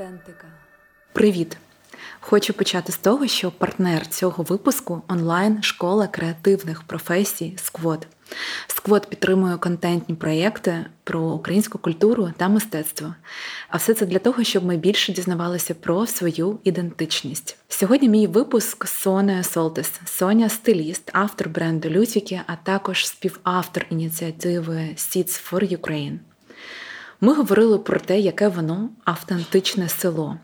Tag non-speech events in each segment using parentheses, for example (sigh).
Автентика. Привіт! Хочу почати з того, що партнер цього випуску онлайн школа креативних професій Сквот. Сквот підтримує контентні проєкти про українську культуру та мистецтво. А все це для того, щоб ми більше дізнавалися про свою ідентичність. Сьогодні мій випуск з Сонею Солтес. Соня стиліст, автор бренду Лютіки, а також співавтор ініціативи Seeds for Ukraine. Ми говорили про те, яке воно автентичне село.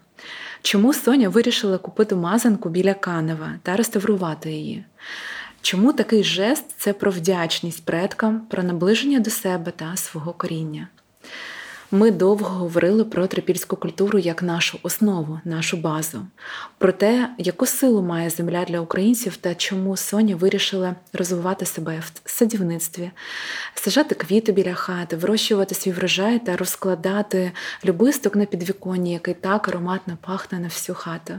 Чому Соня вирішила купити мазанку біля Канева та реставрувати її? Чому такий жест це про вдячність предкам, про наближення до себе та свого коріння? Ми довго говорили про трипільську культуру як нашу основу, нашу базу, про те, яку силу має земля для українців та чому Соня вирішила розвивати себе в садівництві, сажати квіти біля хати, вирощувати свій врожай та розкладати любисток на підвіконні, який так ароматно пахне на всю хату.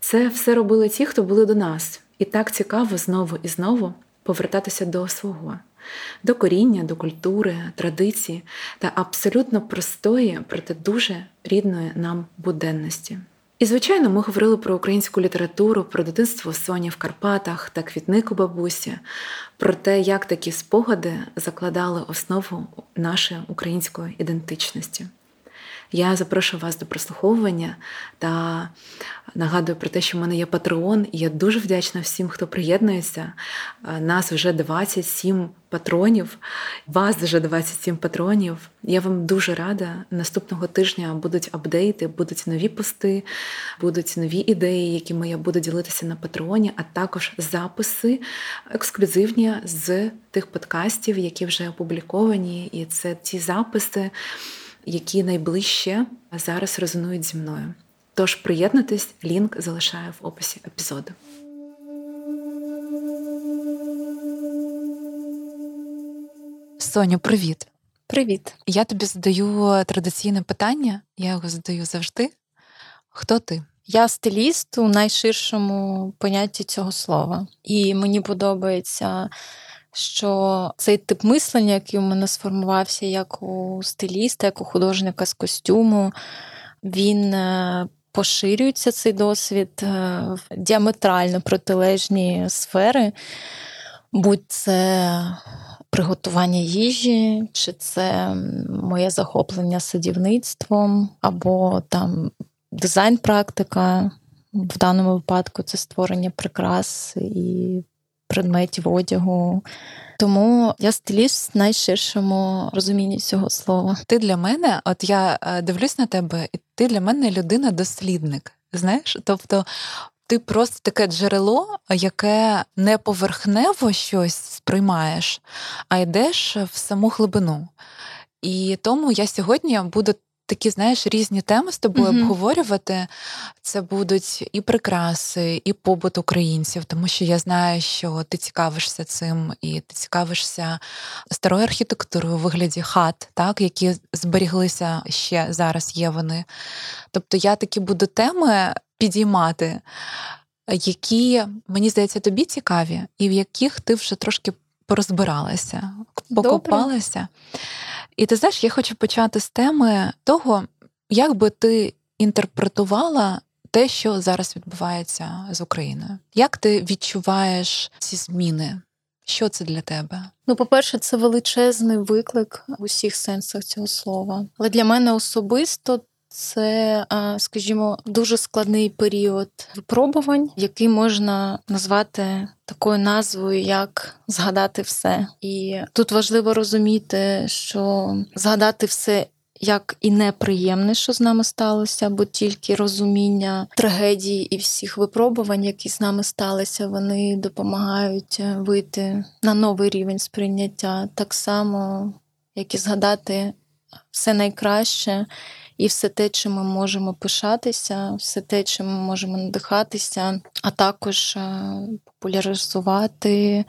Це все робили ті, хто були до нас, і так цікаво знову і знову повертатися до свого до коріння, до культури, традиції та абсолютно простої, проте дуже рідної нам буденності. І, звичайно, ми говорили про українську літературу, про дитинство Соні в Карпатах та квітник у бабусі, про те, як такі спогади закладали основу нашої української ідентичності. Я запрошую вас до прослуховування та нагадую про те, що в мене є патреон, і я дуже вдячна всім, хто приєднується. Нас вже 27 патронів, вас вже 27 патронів. Я вам дуже рада. Наступного тижня будуть апдейти, будуть нові пости, будуть нові ідеї, якими я буду ділитися на патреоні, а також записи ексклюзивні з тих подкастів, які вже опубліковані. І це ті записи які найближче зараз резонують зі мною. Тож приєднуйтесь, лінк залишаю в описі епізоду. Соню, привіт. Привіт. Я тобі задаю традиційне питання, я його задаю завжди. Хто ти? Я стиліст у найширшому понятті цього слова. І мені подобається що цей тип мислення, який у мене сформувався як у стиліста, як у художника з костюму, він е, поширюється цей досвід е, в діаметрально протилежні сфери, будь це приготування їжі, чи це моє захоплення садівництвом, або там дизайн-практика. В даному випадку це створення прикрас і предметів одягу. Тому я стиліст в найширшому розумінні цього слова. Ти для мене, от я е, дивлюсь на тебе, і ти для мене людина-дослідник. Знаєш, тобто. Ти просто таке джерело, яке не поверхнево щось сприймаєш, а йдеш в саму глибину. І тому я сьогодні буду такі, знаєш, різні теми з тобою mm-hmm. обговорювати. Це будуть і прикраси, і побут українців, тому що я знаю, що ти цікавишся цим, і ти цікавишся старою архітектурою у вигляді хат, так, які зберіглися ще зараз. Є вони. Тобто я такі буду теми підіймати, які мені здається тобі цікаві, і в яких ти вже трошки порозбиралася, покопалася. І ти знаєш, я хочу почати з теми того, як би ти інтерпретувала те, що зараз відбувається з Україною. Як ти відчуваєш ці зміни? Що це для тебе? Ну, по-перше, це величезний виклик в усіх сенсах цього слова. Але для мене особисто це, скажімо, дуже складний період випробувань, який можна назвати такою назвою, як згадати все. І тут важливо розуміти, що згадати все. Як і неприємне, що з нами сталося, бо тільки розуміння трагедії і всіх випробувань, які з нами сталися, вони допомагають е, вийти на новий рівень сприйняття, так само, як і згадати все найкраще і все те, чим ми можемо пишатися, все те, чим ми можемо надихатися, а також е, популяризувати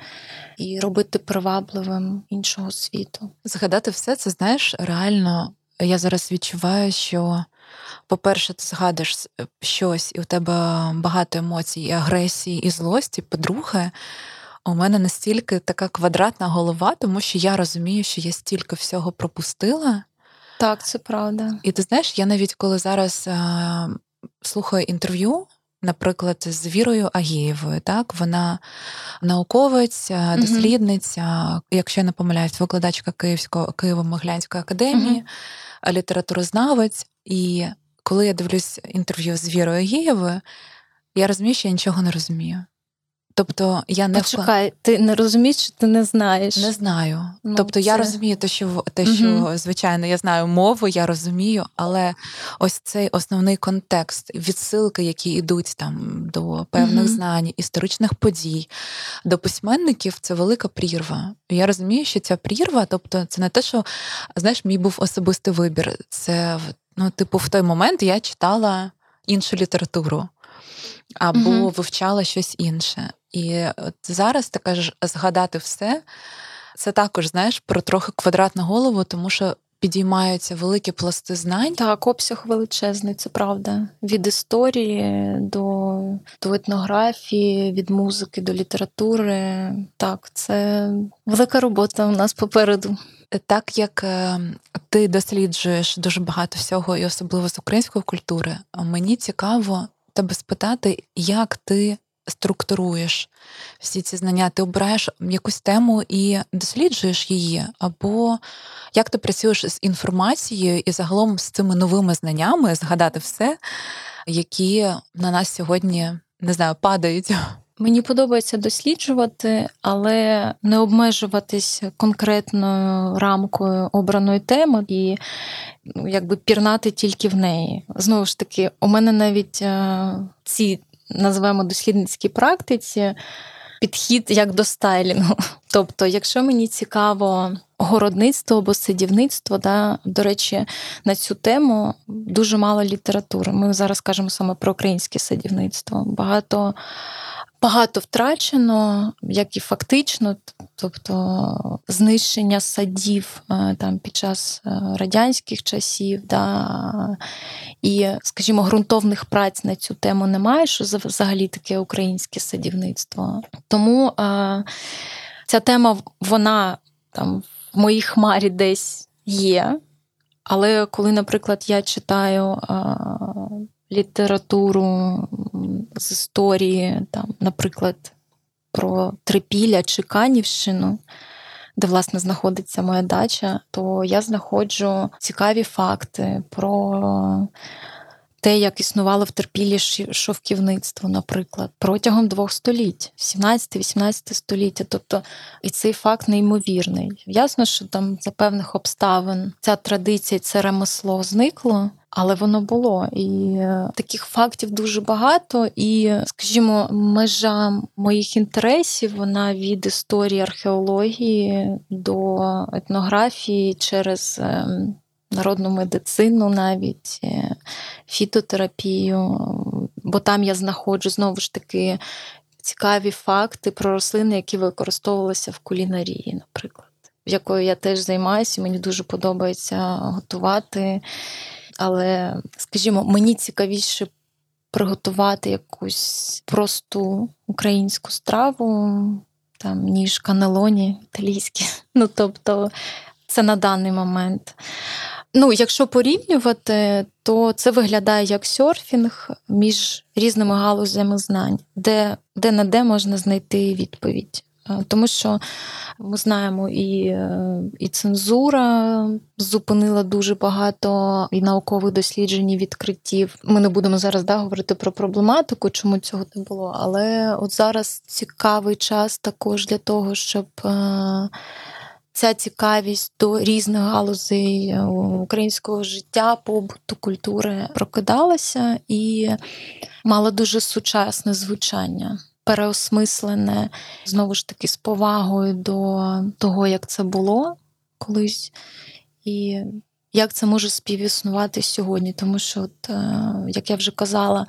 і робити привабливим іншого світу. Згадати все це, знаєш, реально я зараз відчуваю, що. По-перше, ти згадуєш е, щось, і у тебе багато емоцій, і агресії, і злості. По-друге, у мене настільки така квадратна голова, тому що я розумію, що я стільки всього пропустила, Так, це правда. І ти знаєш, я навіть коли зараз а, слухаю інтерв'ю. Наприклад, з Вірою Агієвою, так вона науковець, дослідниця, mm-hmm. якщо я не помиляюсь, викладачка Київського Києво-Моглянської академії, mm-hmm. літературознавець. І коли я дивлюсь інтерв'ю з Вірою Агієвою, я розумію, що я нічого не розумію. Тобто я не Почекай, ти не розумієш, чи ти не знаєш? Не знаю. Ну, тобто це... я розумію те, що те, що угу. звичайно я знаю мову, я розумію, але ось цей основний контекст, відсилки, які йдуть там до певних угу. знань, історичних подій, до письменників, це велика прірва. Я розумію, що ця прірва, тобто, це не те, що знаєш, мій був особистий вибір. Це ну, типу, в той момент я читала іншу літературу. Або угу. вивчала щось інше. І от зараз така ж згадати все, це також, знаєш, про трохи квадратну голову, тому що підіймаються великі пласти знань. Так, обсяг величезний, це правда. Від історії до, до етнографії, від музики до літератури. Так, це велика робота у нас попереду. Так як е, ти досліджуєш дуже багато всього, і особливо з української культури, мені цікаво тебе спитати, як ти структуруєш всі ці знання, ти обираєш якусь тему і досліджуєш її, або як ти працюєш з інформацією і загалом з цими новими знаннями згадати все, які на нас сьогодні не знаю, падають. Мені подобається досліджувати, але не обмежуватись конкретною рамкою обраної теми і ну, якби пірнати тільки в неї. Знову ж таки, у мене навіть е, ці називаємо дослідницькій практиці підхід як до стайлінгу. (laughs) Тобто, якщо мені цікаво городництво або садівництво, да, до речі, на цю тему дуже мало літератури. Ми зараз кажемо саме про українське садівництво. Багато багато втрачено, як і фактично, тобто знищення садів е, там під час е, радянських часів, да, і, скажімо, ґрунтовних праць на цю тему немає, що взагалі таке українське садівництво. Тому е, ця тема, вона там в моїй хмарі десь є. Але коли, наприклад, я читаю літературу з історії, там, наприклад, про Трипілля чи Канівщину, де, власне, знаходиться моя дача, то я знаходжу цікаві факти про те, як існувало в терпілі шовківництво, наприклад, протягом двох століть, 17-18 століття. Тобто, і цей факт неймовірний. Ясно, що там за певних обставин ця традиція, це ремесло зникло. Але воно було і е, таких фактів дуже багато. І, скажімо, межа моїх інтересів вона від історії археології до етнографії через ем, народну медицину, навіть е, фітотерапію, бо там я знаходжу знову ж таки цікаві факти про рослини, які використовувалися в кулінарії, наприклад, якою я теж займаюся, мені дуже подобається готувати. Але, скажімо, мені цікавіше приготувати якусь просту українську страву, там, ніж канелоні італійські. (laughs) Ну, тобто, це на даний момент. Ну, якщо порівнювати, то це виглядає як серфінг між різними галузями знань, де де на де можна знайти відповідь. Е, тому що ми знаємо, і е, і цензура зупинила дуже багато і наукових досліджень, і відкриттів. Ми не будемо зараз да, говорити про проблематику, чому цього не було. Але от зараз цікавий час також для того, щоб. Е, ця цікавість до різних галузей українського життя, побуту, культури прокидалася і мала дуже сучасне звучання переосмислене, знову ж таки, з повагою до того, як це було колись, і як це може співіснувати сьогодні. Тому що, от, е, як я вже казала,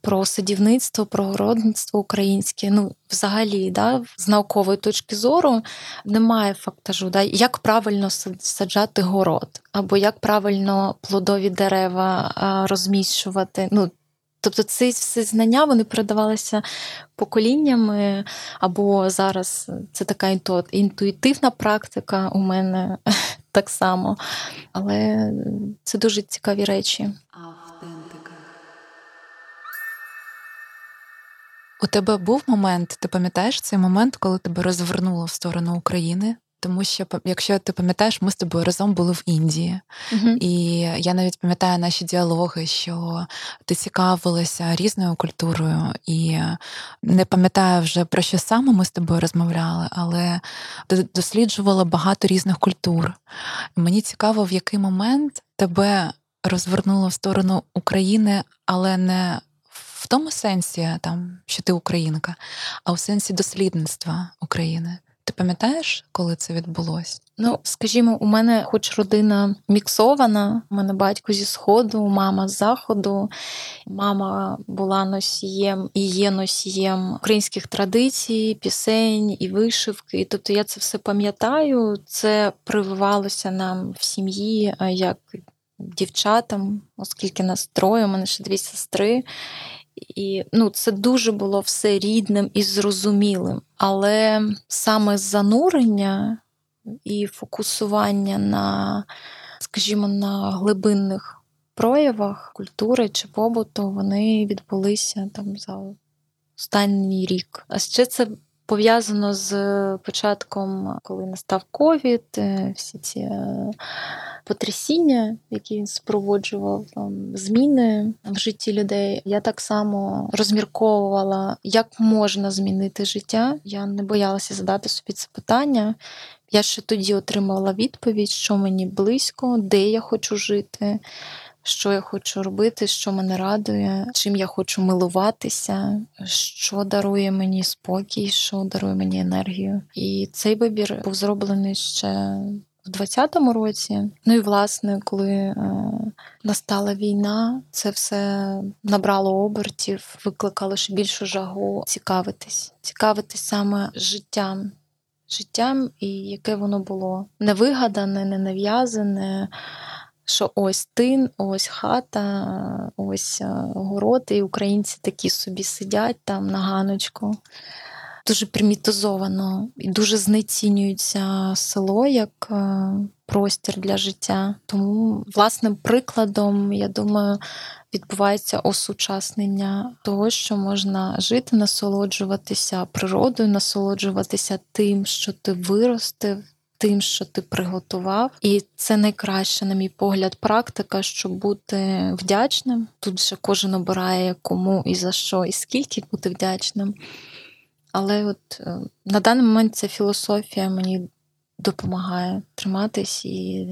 про садівництво, про городництво українське, ну, взагалі, да, з наукової точки зору немає фактажу, да, як правильно саджати город, або як правильно плодові дерева розміщувати. Ну, Тобто ці всі знання вони передавалися поколіннями, або зараз це така інтуїтивна практика у мене (laughs) так само. Але це дуже цікаві речі. У тебе був момент, ти пам'ятаєш цей момент, коли тебе розвернуло в сторону України? Тому що, якщо ти пам'ятаєш, ми з тобою разом були в Індії, uh і я навіть пам'ятаю наші діалоги, що ти цікавилася різною культурою, і не пам'ятаю вже про що саме ми з тобою розмовляли, але досліджувала багато різних культур. Мені цікаво, в який момент тебе розвернуло в сторону України, але не в тому сенсі, там, що ти українка, а в сенсі дослідництва України. Ти пам'ятаєш, коли це відбулося? Ну, скажімо, у мене, хоч родина міксована, у мене батько зі сходу, мама з заходу. Мама була носієм і є носієм українських традицій, пісень і вишивки. Тобто я це все пам'ятаю. Це прививалося нам в сім'ї як дівчатам, оскільки нас троє, у мене ще дві сестри. І ну, це дуже було все рідним і зрозумілим. Але саме занурення і фокусування на, скажімо, на глибинних проявах культури чи побуту, вони відбулися там за останній рік. А ще це пов'язано з початком, коли настав ковід, е, всі ці е, потрясіння, які він спроводжував там, зміни в житті людей. Я так само розмірковувала, як можна змінити життя. Я не боялася задати собі це питання. Я ще тоді отримала відповідь, що мені близько, де я хочу жити що я хочу робити, що мене радує, чим я хочу милуватися, що дарує мені спокій, що дарує мені енергію. І цей вибір був зроблений ще. В 20-му році, ну і власне, коли е, настала війна, це все набрало обертів, викликало ще більшу жагу цікавитись, цікавитись саме життям, життям і яке воно було невигадане, не нав'язане, що ось тин, ось хата, ось е, город, і українці такі собі сидять там на ганочку. Дуже примітизовано і дуже знецінюється село як е, простір для життя. Тому власним прикладом, я думаю, відбувається осучаснення того, що можна жити, насолоджуватися природою, насолоджуватися тим, що ти виростив тим, що ти приготував, і це найкраща, на мій погляд, практика, щоб бути вдячним. Тут же кожен обирає кому і за що, і скільки бути вдячним. Але от е, на даний момент ця філософія мені допомагає триматись і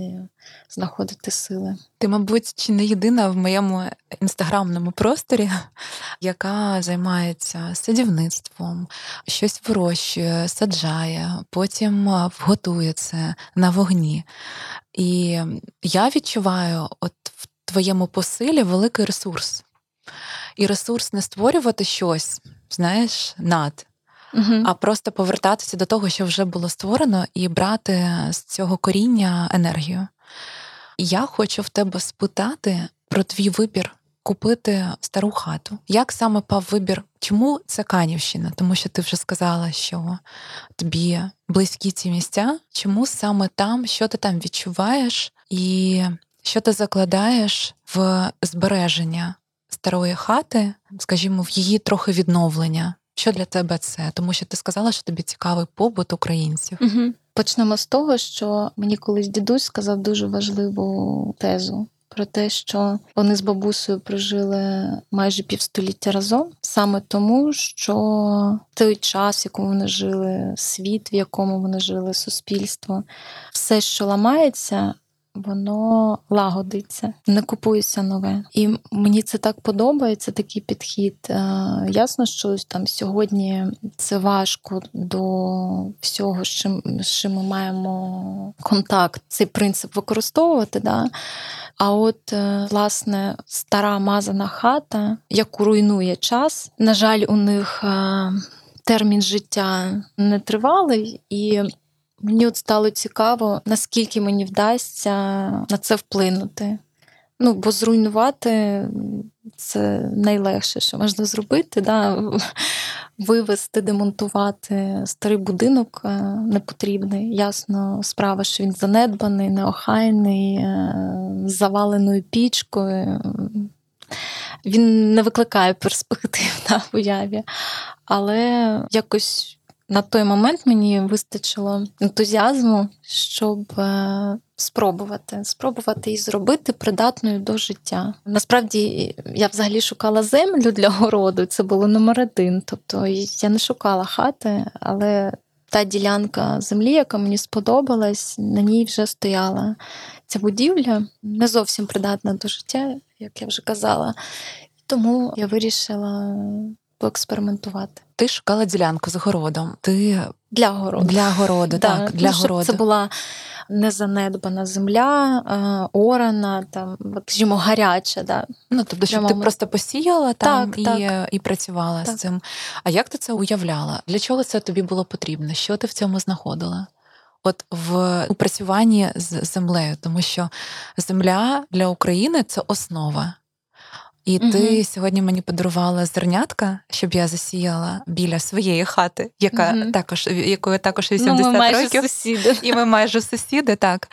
знаходити сили. Ти, мабуть, чи не єдина в моєму інстаграмному просторі, (laughs) яка займається садівництвом, щось вирощує, саджає, потім готує це на вогні. І я відчуваю, от в твоєму посилі великий ресурс. І ресурс не створювати щось, знаєш, над угу. а просто повертатися до того, що вже було створено, і брати з цього коріння енергію. Я хочу в тебе спитати про твій вибір. Купити стару хату. Як саме пав вибір? Чому це Канівщина? Тому що ти вже сказала, що тобі близькі ці місця. Чому саме там, що ти там відчуваєш, і що ти закладаєш в збереження старої хати, скажімо, в її трохи відновлення? Що для тебе це? Тому що ти сказала, що тобі цікавий побут українців. Угу. Почнемо з того, що мені колись дідусь сказав дуже важливу тезу. Про те, що вони з бабусею прожили майже півстоліття разом, саме тому, що той час, в якому вони жили, світ, в якому вони жили, суспільство, все, що ламається, воно лагодиться, не купується нове. І мені це так подобається, такий підхід. Е, ясно, що там сьогодні це важко до всього, з чим, з чим ми маємо контакт, цей принцип використовувати. Да? А от, е, власне, стара мазана хата, яку руйнує час, на жаль, у них е, термін життя не тривалий і. Мені от стало цікаво, наскільки мені вдасться на це вплинути. Ну, бо зруйнувати це найлегше, що можна зробити. Да? (laughs) Вивести, демонтувати старий будинок е, непотрібний. Ясно, справа, що він занедбаний, неохайний, е, з заваленою пічкою. Він не викликає перспектив (laughs) на уяві. Але якось на той момент мені вистачило ентузіазму, щоб е, спробувати спробувати і зробити придатною до життя. Насправді я взагалі шукала землю для городу, це було номер один. Тобто я не шукала хати, але та ділянка землі, яка мені сподобалась, на ній вже стояла ця будівля, не зовсім придатна до життя, як я вже казала. Тому я вирішила поекспериментувати. Ти шукала ділянку з городом. Ти для городу. Для городу, да. так. Для ну, городу. Це була незанедбана земля, е, орана, там, скажімо, гаряча. Да. Ну, тобто, щоб ти просто посіяла там так, і так. і працювала так. з цим. А як ти це уявляла? Для чого це тобі було потрібно? Що ти в цьому знаходила? От в у працюванні з землею, тому що земля для України це основа. І угу. ти сьогодні мені подарувала зернятка, щоб я засіяла біля своєї хати, яка угу. також якою також 80 ну, ми майже років. Сусіди. І ми майже сусіди, так.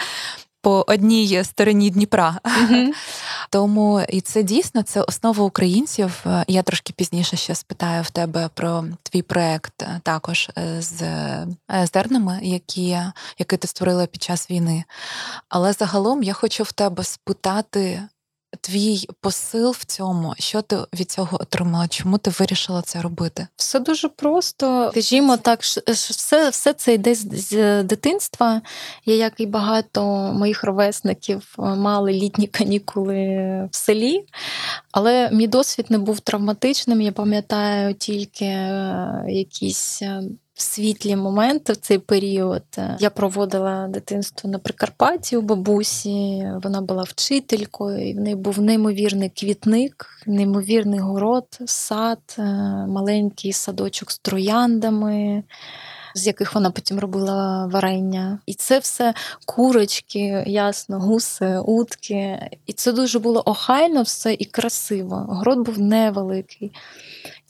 По одній стороні Дніпра. uh (laughs) Тому і це дійсно це основа українців. Я трошки пізніше ще спитаю в тебе про твій проект е, також е, з е, зернами, які які ти створила під час війни. Але загалом я хочу в тебе спитати твій посил в цьому, що ти від цього отримала? Чому ти вирішила це робити? Все дуже просто. Скажімо так, все все це йде з дитинства. Я, як і багато моїх ровесників, мали літні (laughs) канікули в селі, але мій досвід не був травматичним. Я пам'ятаю тільки е, якісь е, світлі моменти в цей період. Я проводила дитинство на Прикарпатті у бабусі. Вона була вчителькою, і в неї був неймовірний квітник, неймовірний город, сад, е, маленький садочок з трояндами. З яких вона потім робила варення. І це все курочки, ясно, гуси, утки. І це дуже було охайно все і красиво. Город був невеликий.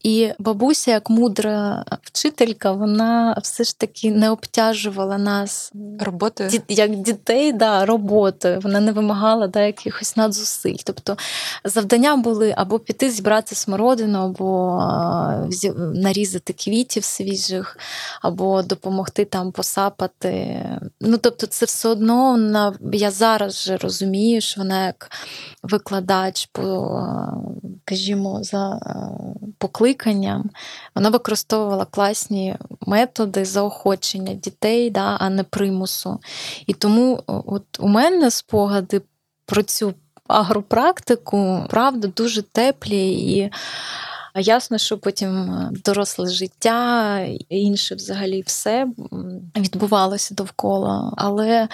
І бабуся, як мудра вчителька, вона все ж таки не обтяжувала нас роботою як дітей, да, роботою. Вона не вимагала да, якихось надзусиль. Тобто завдання були або піти зібрати смородину, або нарізати квітів свіжих, або допомогти там посапати. Ну, тобто, це все одно вона, я зараз вже розумію, що вона як викладач по, скажімо, за покликанням, покликанням, вона використовувала класні методи заохочення дітей, да, а не примусу. І тому от у мене спогади про цю агропрактику, правда, дуже теплі і. Ясно, що потім е, доросле життя, інше взагалі все відбувалося довкола. Але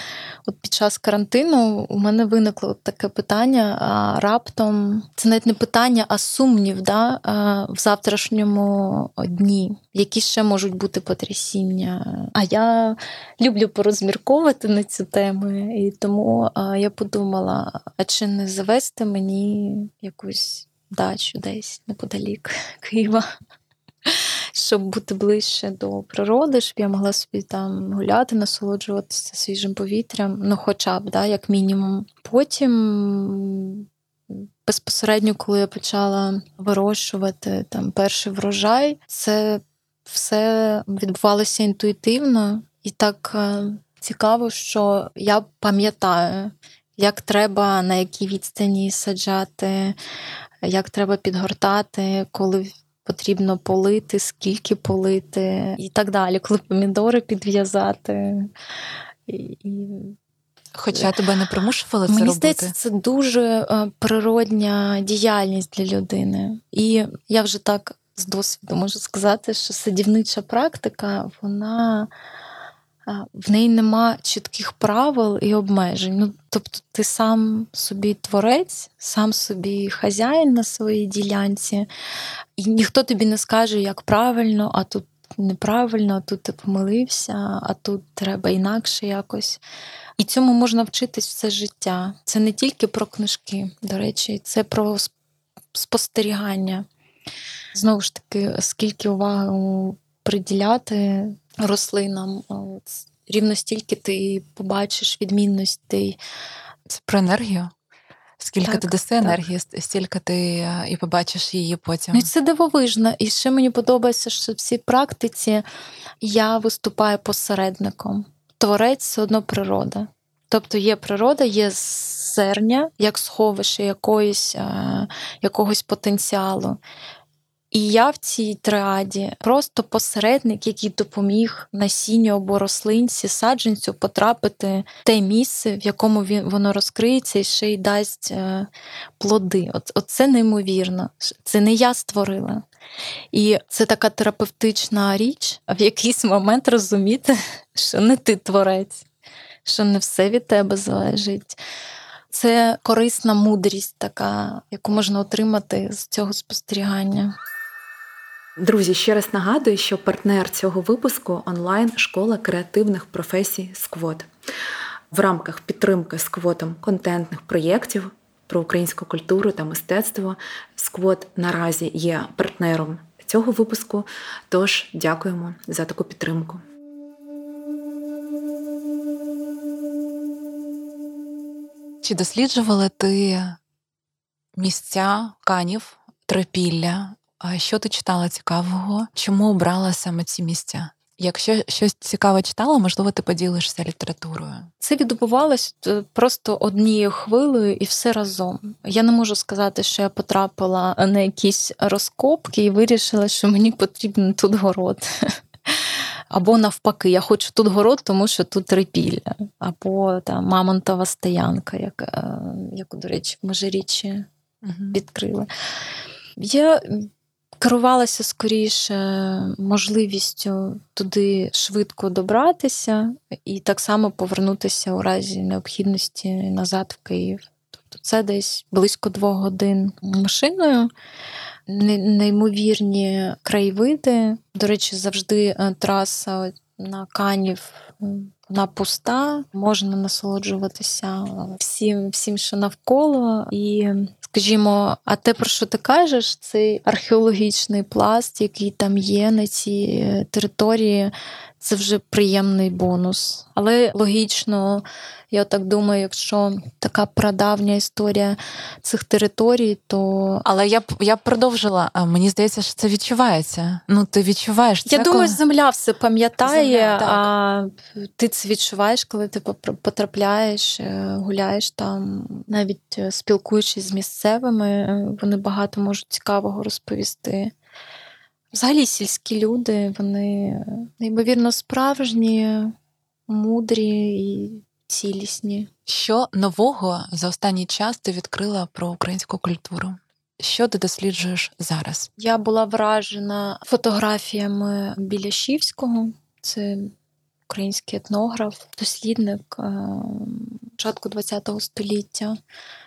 от під час карантину у мене виникло таке питання: а раптом це навіть не питання, а сумнів да, в завтрашньому дні, які ще можуть бути потрясіння. А я люблю порозмірковувати на цю тему, і тому я подумала: а чи не завести мені якусь дачу десь неподалік (laughs) Києва, щоб бути ближче до природи, щоб я могла собі там гуляти, насолоджуватися свіжим повітрям, ну, хоча б, да, як мінімум. Потім. Безпосередньо, коли я почала вирощувати там перший врожай, це все відбувалося інтуїтивно і так е, цікаво, що я пам'ятаю, як треба на якій відстані саджати як треба підгортати, коли потрібно полити, скільки полити, і так далі, коли помідори підв'язати. І... Хоча тебе не примушували це Мені робити? здається, це дуже е, природня діяльність для людини. І я вже так з досвіду можу сказати, що садівнича практика, вона в неї нема чітких правил і обмежень. Ну, Тобто ти сам собі творець, сам собі хазяїн на своїй ділянці, і ніхто тобі не скаже, як правильно, а тут неправильно, а тут ти помилився, а тут треба інакше якось. І цьому можна вчитись все життя. Це не тільки про книжки, до речі, це про спостерігання. Знову ж таки, скільки уваги приділяти рослинам, рівно стільки ти побачиш відмінностей. Це про енергію? Скільки так, ти даси енергії, стільки ти е, і побачиш її потім. Ну, Це дивовижно. І ще мені подобається, що в цій практиці я виступаю посередником. Творець все одно природа. Тобто є природа, є зерня, як сховище якоїсь, е, якогось потенціалу. І я в цій триаді просто посередник, який допоміг насінню або рослинці, саджанцю потрапити в те місце, в якому він воно розкриється і ще й дасть е, плоди. От, от це неймовірно. Це не я створила. І це така терапевтична річ, в якийсь момент розуміти, (laughs) що не ти творець, що не все від тебе залежить. Це корисна мудрість, така, яку можна отримати з цього спостерігання. Друзі, ще раз нагадую, що партнер цього випуску онлайн школа креативних професій Сквот. В рамках підтримки сквотом контентних проєктів про українську культуру та мистецтво Сквот наразі є партнером цього випуску. Тож дякуємо за таку підтримку. Чи досліджувала ти місця канів, трипілля а що ти читала цікавого? Чому обрала саме ці місця? Якщо щось цікаве читала, можливо, ти поділишся літературою. Це відбувалось е, просто однією хвилею і все разом. Я не можу сказати, що я потрапила на якісь розкопки і вирішила, що мені потрібен тут город. (laughs) Або навпаки, я хочу тут город, тому що тут репілля, або там мамонтова стоянка, як, е, яку, до речі, в Межиріччі відкрили. Я керувалася скоріше можливістю туди швидко добратися і так само повернутися у разі необхідності назад в Київ. Тобто це десь близько двох годин машиною. Неймовірні краєвиди. До речі, завжди е, траса на канів вона пуста, можна насолоджуватися всім, всім, що навколо. І, скажімо, а те, про що ти кажеш, цей археологічний пласт, який там є на цій е, території, це вже приємний бонус. Але логічно, я так думаю, якщо така прадавня історія цих територій, то. Але я б я б продовжила. Мені здається, що це відчувається. Ну, ти відчуваєш це. Я думаю, земля все пам'ятає, земля, а ти це відчуваєш, коли ти потрапляєш, е, гуляєш там, навіть е, спілкуючись з місцевими, е, вони багато можуть цікавого розповісти. Взагалі сільські люди, вони неймовірно справжні, мудрі і цілісні. Що нового за останній час ти відкрила про українську культуру? Що ти досліджуєш зараз? Я була вражена фотографіями Біляшівського, це український етнограф, дослідник е, початку ХХ століття.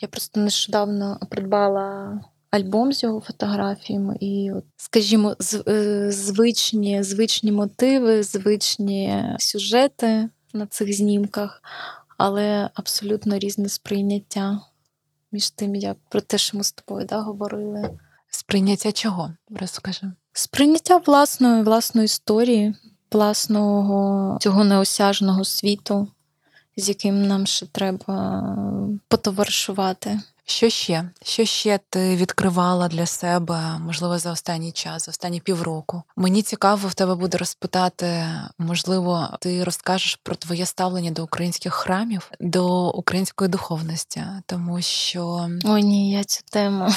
Я просто нещодавно придбала альбом з його фотографіями, і, от, скажімо, е, звичні, звичні мотиви, звичні сюжети на цих знімках, але абсолютно різне сприйняття між тим, як про те, що ми з тобою да, говорили. Сприйняття чого? Розкажи. Сприйняття власної, власної історії, власного цього неосяжного світу, з яким нам ще треба потоваришувати. Що ще? Що ще ти відкривала для себе, можливо, за останній час, за останні півроку? Мені цікаво в тебе буде розпитати, можливо, ти розкажеш про твоє ставлення до українських храмів, до української духовності, тому що О, ні, я цю тему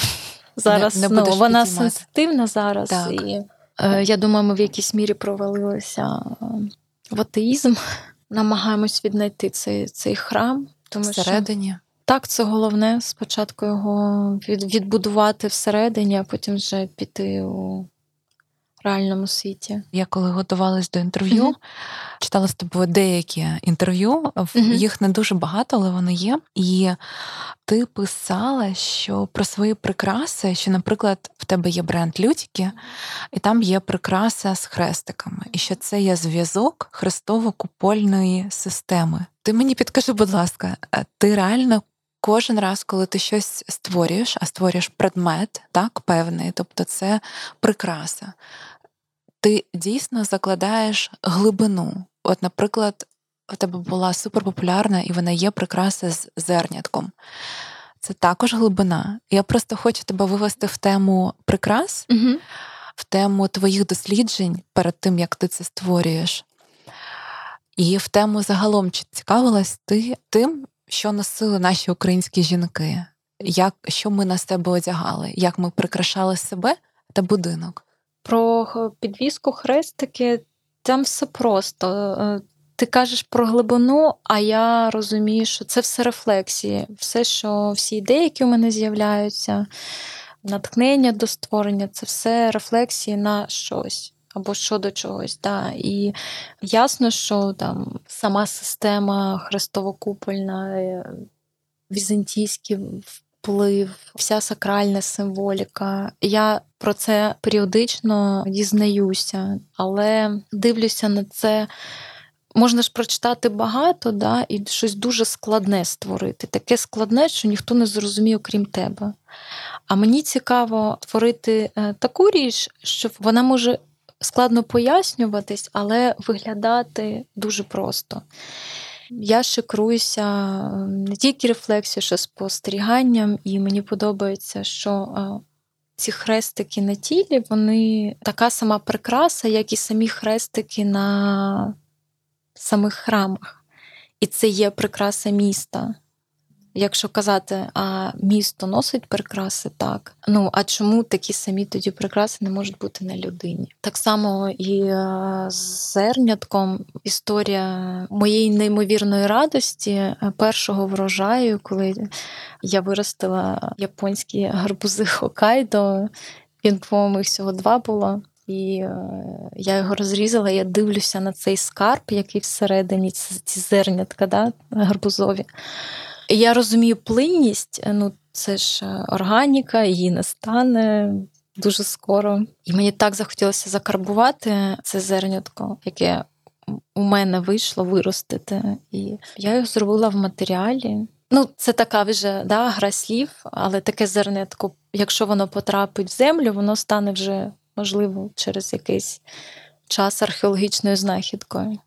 зараз не, не ну, вона підіймати. сенситивна зараз. Так. І я думаю, ми в якійсь мірі провалилися в атеїзм. Намагаємось віднайти цей цей храм. Тому Всередині. Що... Так, це головне спочатку його відбудувати всередині, а потім вже піти у реальному світі. Я коли готувалась до інтерв'ю, mm-hmm. читала з тобою деякі інтерв'ю, mm-hmm. їх не дуже багато, але вони є. І ти писала, що про свої прикраси, що, наприклад, в тебе є бренд Лютіки, і там є прикраса з хрестиками, і що це є зв'язок хрестово-купольної системи. Ти мені підкажи, будь ласка, ти реально кожен раз, коли ти щось створюєш, а створюєш предмет, так, певний, тобто це прикраса, ти дійсно закладаєш глибину. От, наприклад, у тебе була суперпопулярна і вона є прикраса з зернятком. Це також глибина. Я просто хочу тебе вивести в тему прикрас, угу. в тему твоїх досліджень перед тим, як ти це створюєш. І в тему загалом чи цікавилась ти тим, що носили наші українські жінки, як, що ми на себе одягали, як ми прикрашали себе та будинок. Про підвіску хрестики там все просто. Е, ти кажеш про глибину, а я розумію, що це все рефлексії, все, що всі ідеї, які у мене з'являються, натхнення до створення це все рефлексії на щось або щодо чогось. Да. І ясно, що там сама система хрестово-купольна, е, візантійський вплив, вся сакральна символіка. Я про це періодично дізнаюся, але дивлюся на це. Можна ж прочитати багато, да, і щось дуже складне створити. Таке складне, що ніхто не зрозуміє, окрім тебе. А мені цікаво творити е, таку річ, що вона може складно пояснюватись, але виглядати дуже просто. Я шикруюся не тільки рефлексією, що спостеріганням, і мені подобається, що ці хрестики на тілі, вони така сама прикраса, як і самі хрестики на самих храмах. І це є прикраса міста. Якщо казати, а місто носить прикраси, так. Ну а чому такі самі тоді прикраси не можуть бути на людині? Так само і е, з зернятком історія моєї неймовірної радості е, першого врожаю, коли я виростила японські гарбузи Хокайдо. Він, по-моєму, всього два було. І е, я його розрізала, я дивлюся на цей скарб, який всередині ці зернятка да, гарбузові. Я розумію плинність, е, ну це ж е, органіка, її не стане дуже скоро. І мені так захотілося закарбувати це зернятко, яке у мене вийшло виростити. І я його зробила в матеріалі. Ну, це така вже да, гра слів, але таке зернятко, якщо воно потрапить в землю, воно стане вже можливо через якийсь час археологічною знахідкою.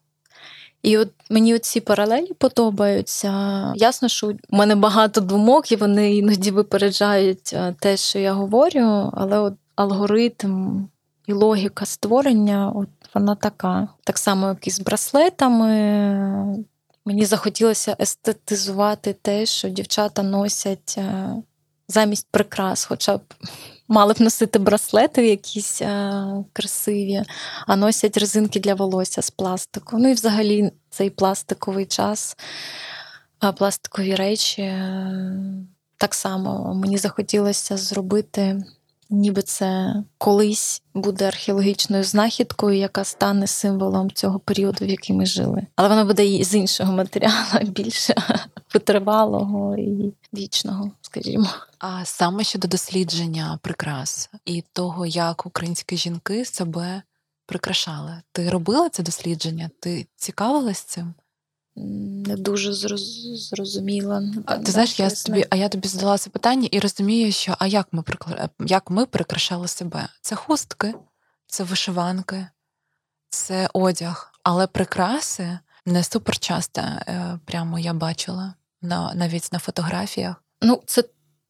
І от мені ці паралелі подобаються. Ясно, що у мене багато думок, і вони іноді випереджають е, те, що я говорю, але от алгоритм і логіка створення, от вона така. Так само, як і з браслетами. Мені захотілося естетизувати те, що дівчата носять е, замість прикрас, хоча б мали б носити браслети якісь а, красиві, а носять резинки для волосся з пластику. Ну і взагалі цей пластиковий час, а, пластикові речі. Е, так само мені захотілося зробити ніби це колись буде археологічною знахідкою, яка стане символом цього періоду, в який ми жили. Але вона буде з іншого матеріалу, (laughs) більше витривалого і вічного, скажімо. А саме щодо дослідження прикрас і того, як українські жінки себе прикрашали, ти робила це дослідження? Ти цікавилась цим? Не дуже зрозуміла. А, Ти знаєш, я тобі, а я тобі задала це питання і розумію, що а як ми як ми прикрашали себе? Це хустки, це вишиванки, це одяг, але прикраси не супер часто е, прямо я бачила на навіть на фотографіях. Ну, це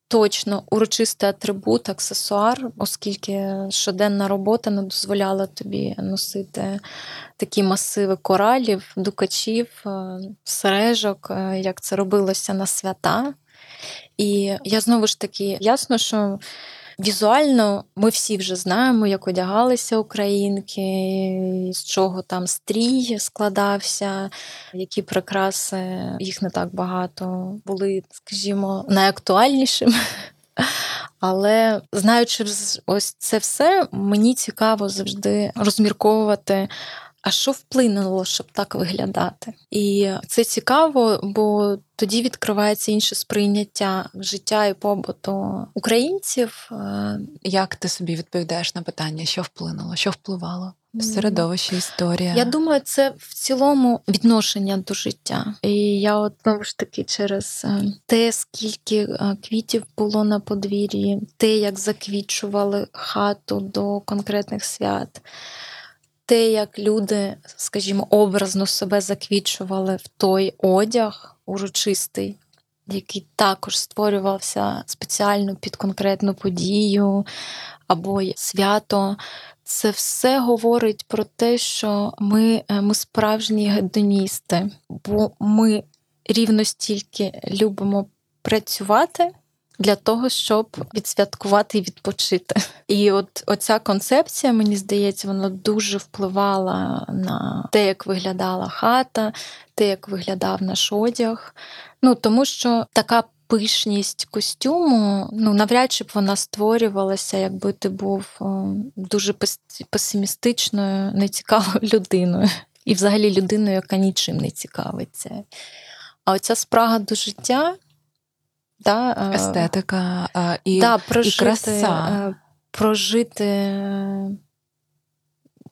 точно урочистий атрибут, аксесуар, оскільки щоденна робота не дозволяла тобі носити такі масиви коралів, дукачів, е, сережок, е, як це робилося на свята. І я знову ж таки ясно, що. Візуально ми всі вже знаємо, як одягалися українки, з чого там стрій складався, які прикраси, їх не так багато були, скажімо, найактуальнішим. (laughs) Але знаючи ось це все, мені цікаво завжди розмірковувати. А що вплинуло, щоб так виглядати? І це цікаво, бо тоді відкривається інше сприйняття життя і побуту українців. Як ти собі відповідаєш на питання, що вплинуло, що впливало? середовище історія. Я думаю, це в цілому відношення до життя. І я от знову ж таки через е, те, скільки е, квітів було на подвір'ї, те, як заквічували хату до конкретних свят. Те, як люди, скажімо, образно себе заквічували в той одяг урочистий, який також створювався спеціально під конкретну подію або свято, це все говорить про те, що ми, е, ми справжні гедоністи, бо ми рівно стільки любимо працювати. Для того, щоб відсвяткувати і відпочити. І от оця концепція, мені здається, вона дуже впливала на те, як виглядала хата, те, як виглядав наш одяг. Ну тому що така пишність костюму, ну навряд чи б вона створювалася, якби ти був е, дуже песимістичною, нецікавою людиною. І взагалі людиною, яка нічим не цікавиться. А оця спрага до життя, да, естетика і, да, прожити, і краса. Е, прожити.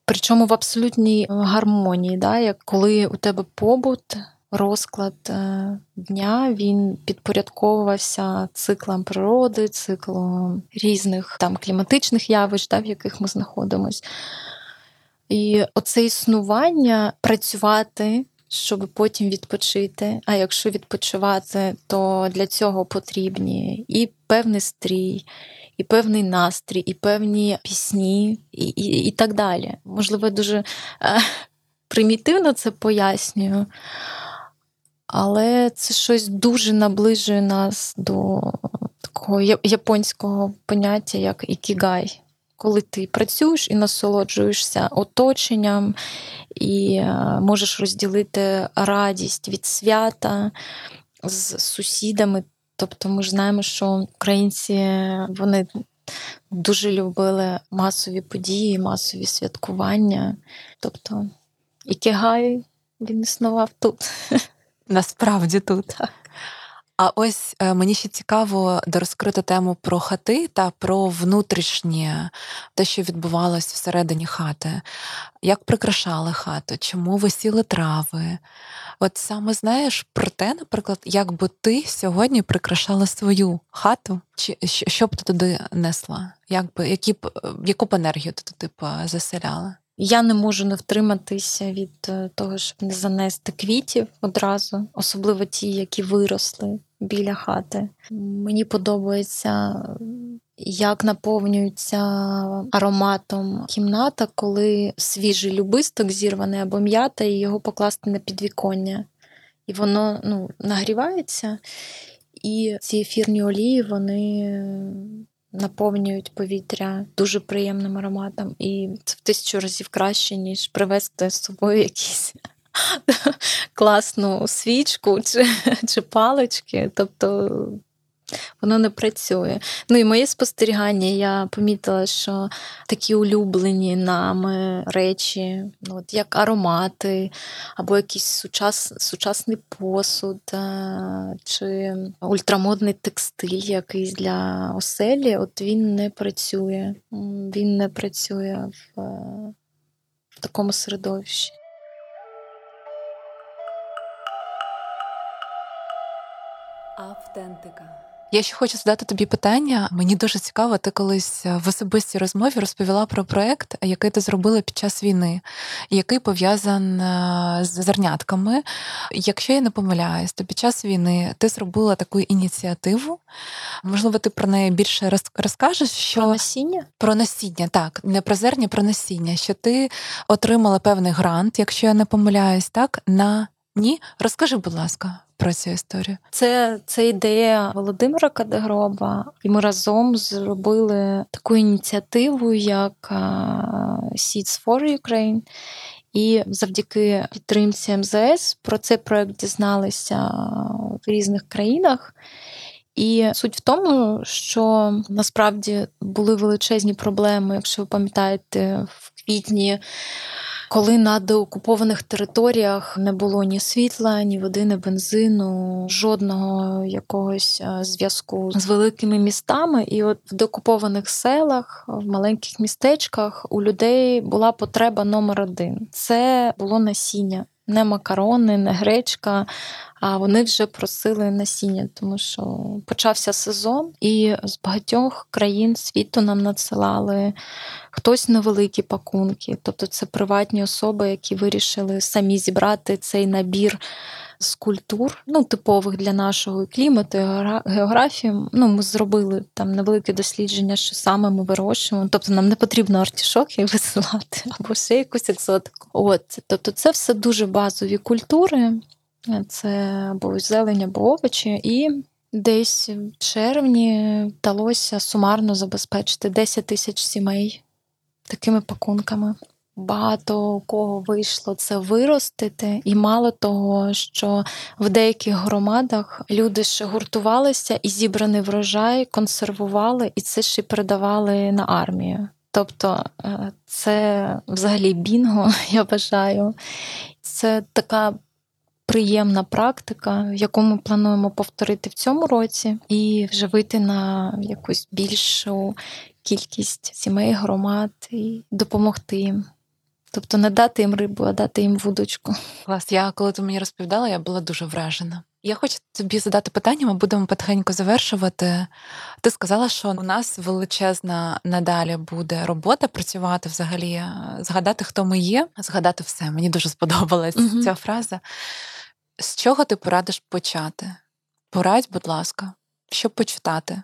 Причому в абсолютній гармонії, да, як коли у тебе побут, розклад е, дня він підпорядковувався циклам природи, циклом різних там кліматичних явищ, да, в яких ми знаходимося. І оце існування працювати, щоб потім відпочити. А якщо відпочивати, то для цього потрібні і певний стрій, і певний настрій, і певні пісні, і і, і так далі. Можливо, дуже е, примітивно це пояснюю. Але це щось дуже наближує нас до такого японського поняття, як ікігай. Коли ти працюєш і насолоджуєшся оточенням, і е, можеш розділити радість від свята з сусідами. Тобто ми ж знаємо, що українці вони дуже любили масові події, масові святкування. Тобто ікігай він існував тут. (laughs) Насправді тут. А ось е, мені ще цікаво дорозкрити тему про хати та про внутрішнє, те, що відбувалось всередині хати. Як прикрашали хату, чому висіли трави? От саме знаєш про те, наприклад, як би ти сьогодні прикрашала свою хату, чи що б ти туди несла? Як би, які б, яку б енергію ти туди б заселяла? Я не можу не втриматися від е, того, щоб не занести квітів одразу, особливо ті, які виросли біля хати. Мені подобається, як наповнюється ароматом кімната, коли свіжий любисток зірваний або м'ята, і його покласти на підвіконня. І воно ну, нагрівається, і ці ефірні олії вони наповнюють повітря дуже приємним ароматом, і це в тисячу разів краще, ніж привезти з собою якісь. (laughs) Класну свічку чи чи палички, тобто воно не працює. Ну і моє спостерігання, я помітила, що такі улюблені нами речі, ну, от як аромати, або якийсь сучас, сучасний посуд, е, чи ультрамодний текстиль якийсь для оселі, от він не працює. Він не працює в, в такому середовищі. Автентика. Я ще хочу задати тобі питання. Мені дуже цікаво, ти колись в особистій розмові розповіла про проект, який ти зробила під час війни, який пов'язан е, з зернятками. Якщо я не помиляюсь, то під час війни ти зробила таку ініціативу. Можливо, ти про неї більше розкажеш, що про насіння? Про насіння, так, не про зерня, про насіння, що ти отримала певний грант, якщо я не помиляюсь, так, на ні? Розкажи, будь ласка про цю історію? Це це ідея Володимира Кадегроба, і ми разом зробили таку ініціативу, як Seeds for Ukraine. І завдяки підтримці МЗС про цей проект дізналися в різних країнах. І суть в тому, що насправді були величезні проблеми, якщо ви пам'ятаєте, в квітні коли на деокупованих територіях не було ні світла, ні води, ні бензину, жодного якогось зв'язку з великими містами. І от в деокупованих селах, в маленьких містечках у людей була потреба номер один це було насіння. Не макарони, не гречка, а вони вже просили насіння, тому що почався сезон, і з багатьох країн світу нам надсилали хтось невеликі пакунки, тобто це приватні особи, які вирішили самі зібрати цей набір. З культур, ну, типових для нашого клімату, географії. Ну, Ми зробили там невелике дослідження, що саме ми вирощуємо. Тобто нам не потрібно артішоки висилати або ще якусь екзотику. От, Тобто, це все дуже базові культури, це або зелень, або овочі. І десь в червні вдалося сумарно забезпечити 10 тисяч сімей такими пакунками. Багато кого вийшло це виростити, і мало того, що в деяких громадах люди ще гуртувалися і зібраний врожай, консервували і це ще передавали на армію. Тобто е, це взагалі бінго, (laughs) я вважаю. Це така приємна практика, яку ми плануємо повторити в цьому році, і вже вийти на якусь більшу кількість сімей, громад і допомогти їм. Тобто не дати їм рибу, а дати їм вудочку. Клас, я коли ти мені розповідала, я була дуже вражена. Я хочу тобі задати питання, ми будемо потихеньку завершувати. Ти сказала, що у нас величезна надалі буде робота працювати взагалі, згадати, хто ми є, згадати все. Мені дуже сподобалась угу. ця фраза. З чого ти порадиш почати? Порадь, будь ласка, що почитати?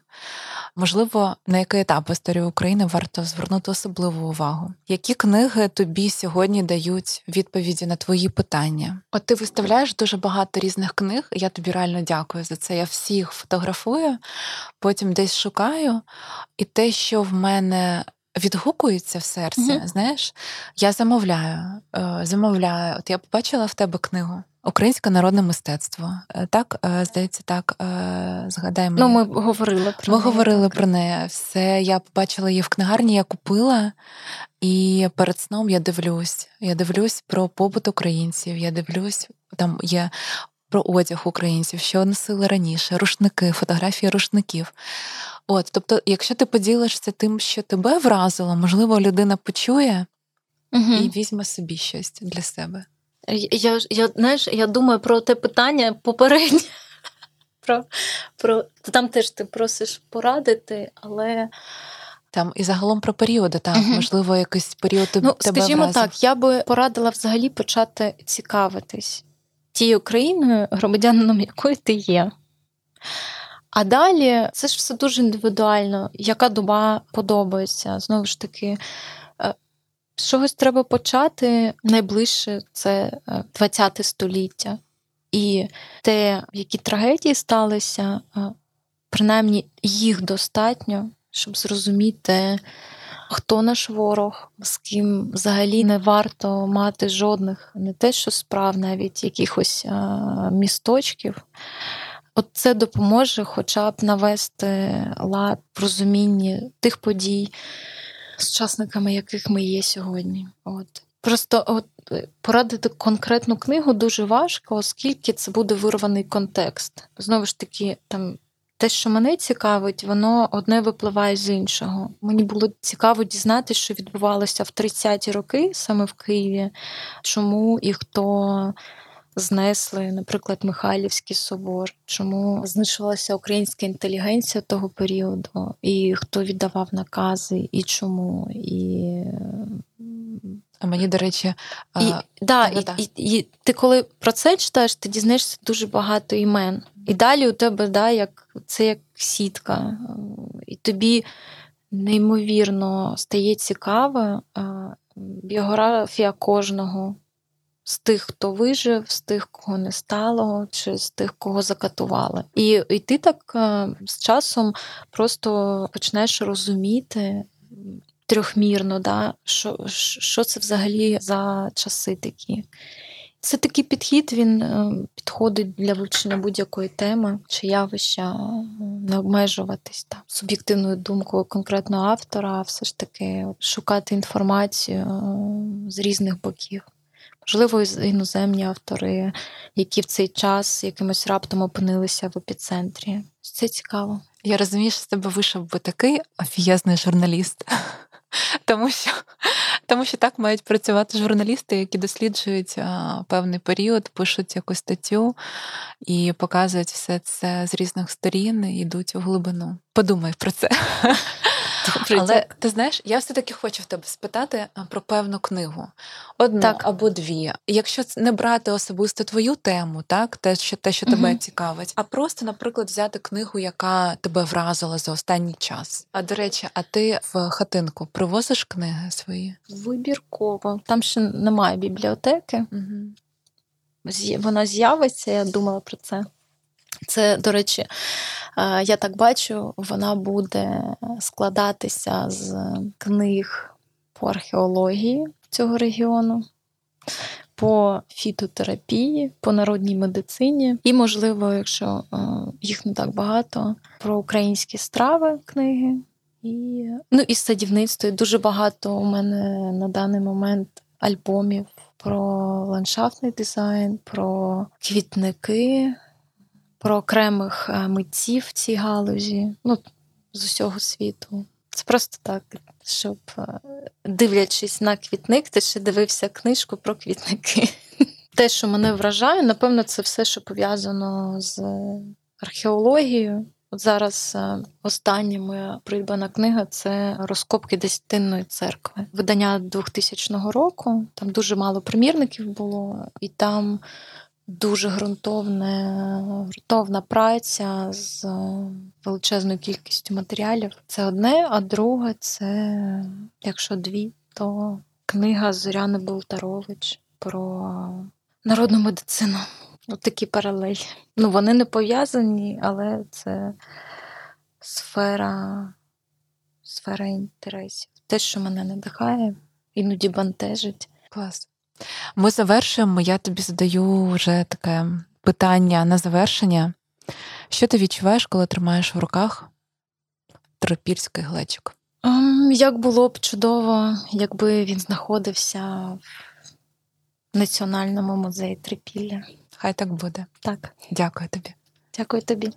Можливо, на який етап історії України варто звернути особливу увагу? Які книги тобі сьогодні дають відповіді на твої питання? От ти виставляєш дуже багато різних книг. Я тобі реально дякую за це. Я всіх фотографую, потім десь шукаю, і те, що в мене. Відгукується в серці, mm-hmm. знаєш, я замовляю, е, замовляю. От я побачила в тебе книгу. Українське народне мистецтво. Е, так, е, здається, так. Е, згадаємо. Ну, ми говорили про Ми неї. говорили так. про неї. Все, я побачила її в книгарні, я купила, і перед сном я дивлюсь. Я дивлюсь про побут українців, я дивлюсь, там є про одяг українців, що носили раніше, рушники, фотографії рушників. От, Тобто, якщо ти поділишся тим, що тебе вразило, можливо, людина почує угу. і візьме собі щось для себе. Я я, знаєш, я думаю про те питання попереднє. (laughs) Про, про, Там теж ти просиш порадити, але. Там і загалом про періоди, там, uh можливо, якийсь період ну, тебе Скажімо вразив. так, я би порадила взагалі почати цікавитись тією країною, громадянином якої ти є. А далі це ж все дуже індивідуально, яка доба подобається. Знову ж таки, з чогось треба почати найближче це ХХ е, століття. І те, які трагедії сталися, е, принаймні їх достатньо, щоб зрозуміти, хто наш ворог, з ким взагалі не варто мати жодних, не те, що справ, навіть якихось е, місточків. От це допоможе хоча б навести лад в розумінні тих подій учасниками яких ми є сьогодні. От. Просто от, е, порадити конкретну книгу дуже важко, оскільки це буде вирваний контекст. Знову ж таки, там. Те, що мене цікавить, воно одне випливає з іншого. Мені було цікаво дізнатися, що відбувалося в 30-ті роки саме в Києві, чому і хто знесли, наприклад, Михайлівський собор, чому знищувалася українська інтелігенція того періоду, і хто віддавав накази, і чому. і... А мені, до речі, і, а... да, і, і, і ти коли про це читаєш, ти дізнаєшся дуже багато імен. І далі у тебе да, як, це як сітка. І тобі неймовірно стає цікава біографія кожного з тих, хто вижив, з тих, кого не стало, чи з тих, кого закатували. І, і ти так е, з часом просто почнеш розуміти. Трьохмірно, да, що що це взагалі за часи такі. Це такий підхід, він е, підходить для вивчення будь-якої теми чи явища не обмежуватись там суб'єктивною думкою конкретного автора, все ж таки шукати інформацію з різних боків. Можливо, іноземні автори, які в цей час якимось раптом опинилися в епіцентрі. Це цікаво. Я розумію, що з тебе вийшов би такий офієзний журналіст, (laughs) тому що тому що так мають працювати журналісти, які досліджують а, певний період, пишуть якусь статтю і показують все це з різних сторін і йдуть у глибину. Подумай про це. (laughs) Добре, Але дякую. ти знаєш, я все-таки хочу в тебе спитати про певну книгу. Одну так. або дві. Якщо не брати особисто твою тему, так, те, що те, що угу. тебе цікавить, а просто, наприклад, взяти книгу, яка тебе вразила за останній час. А до речі, а ти в хатинку привозиш книги свої? Вибірково. Там ще немає бібліотеки. Угу. Вона з'явиться, я думала про це. Це, до речі, е, я так бачу, вона буде складатися з книг по археології цього регіону, по фітотерапії, по народній медицині, і, можливо, якщо е, їх не так багато, про українські страви книги. І ну, і садівництво. І Дуже багато у мене на даний момент альбомів про ландшафтний дизайн, про квітники про окремих е, митців в цій галузі, ну, з усього світу. Це просто так, щоб, е, дивлячись на квітник, ти ще дивився книжку про квітники. (laughs) Те, що мене вражає, напевно, це все, що пов'язано з археологією. От зараз е, остання моя придбана книга це розкопки Десятинної церкви. Видання 2000 року. Там дуже мало примірників було, і там дуже ґрунтовна, ґрунтовна праця з величезною кількістю матеріалів. Це одне, а друге це, якщо дві, то книга Зоряни Болтарович про народну медицину. От такі паралелі. Ну, вони не пов'язані, але це сфера, сфера інтересів. Те, що мене надихає, іноді бентежить. Клас. Ми завершуємо. Я тобі задаю вже таке питання на завершення. Що ти відчуваєш, коли тримаєш в руках тропільський глечик? Ем, як було б чудово, якби він знаходився в Національному музеї Трипілля. Хай так буде. Так. Дякую тобі. Дякую тобі.